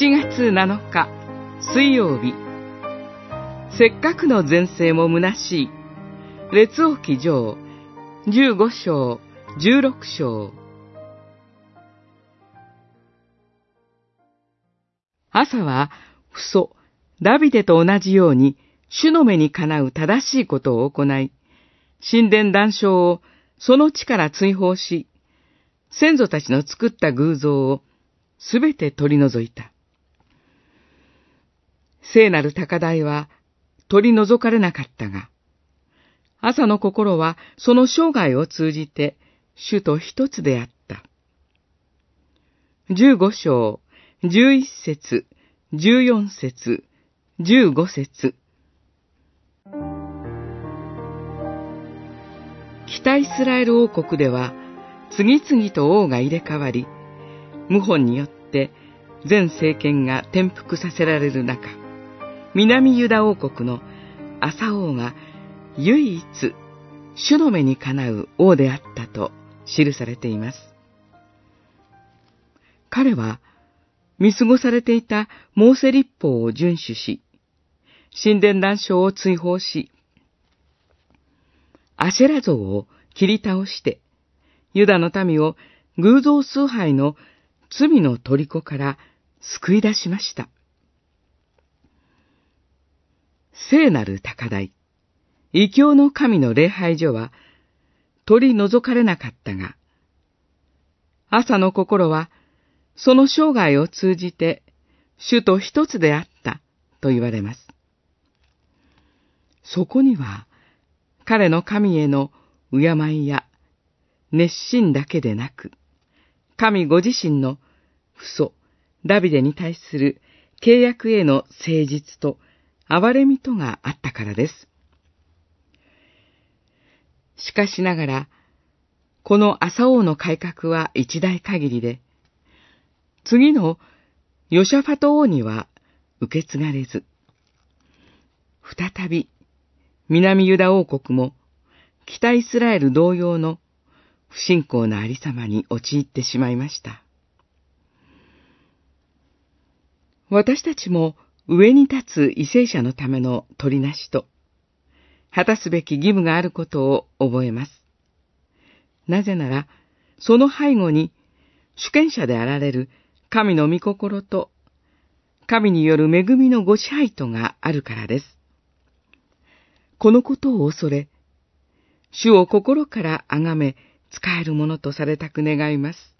7月7日水曜日。せっかくの前世も虚しい。列王記上15章16章。朝は父祖ダビデと同じように主の目にかなう正しいことを行い神殿断章をその地から追放し先祖たちの作った偶像をすべて取り除いた。聖なる高台は取り除かれなかったが、朝の心はその生涯を通じて主と一つであった。十五章、十一節、十四節、十五節。北イスラエル王国では次々と王が入れ替わり、謀反によって全政権が転覆させられる中、南ユダ王国の朝王が唯一主の目にかなう王であったと記されています。彼は見過ごされていたモーセ立法を遵守し、神殿断章を追放し、アシェラ像を切り倒して、ユダの民を偶像崇拝の罪の虜から救い出しました。聖なる高台、異教の神の礼拝所は取り除かれなかったが、朝の心はその生涯を通じて主と一つであったと言われます。そこには彼の神への敬いや熱心だけでなく、神ご自身の父祖、ダビデに対する契約への誠実と憐れみとがあったからです。しかしながら、この朝王の改革は一代限りで、次のヨシャファト王には受け継がれず、再び南ユダ王国も北イスラエル同様の不信仰なありさまに陥ってしまいました。私たちも上に立つ為政者のための取りなしと、果たすべき義務があることを覚えます。なぜなら、その背後に主権者であられる神の御心と、神による恵みのご支配とがあるからです。このことを恐れ、主を心から崇め、使えるものとされたく願います。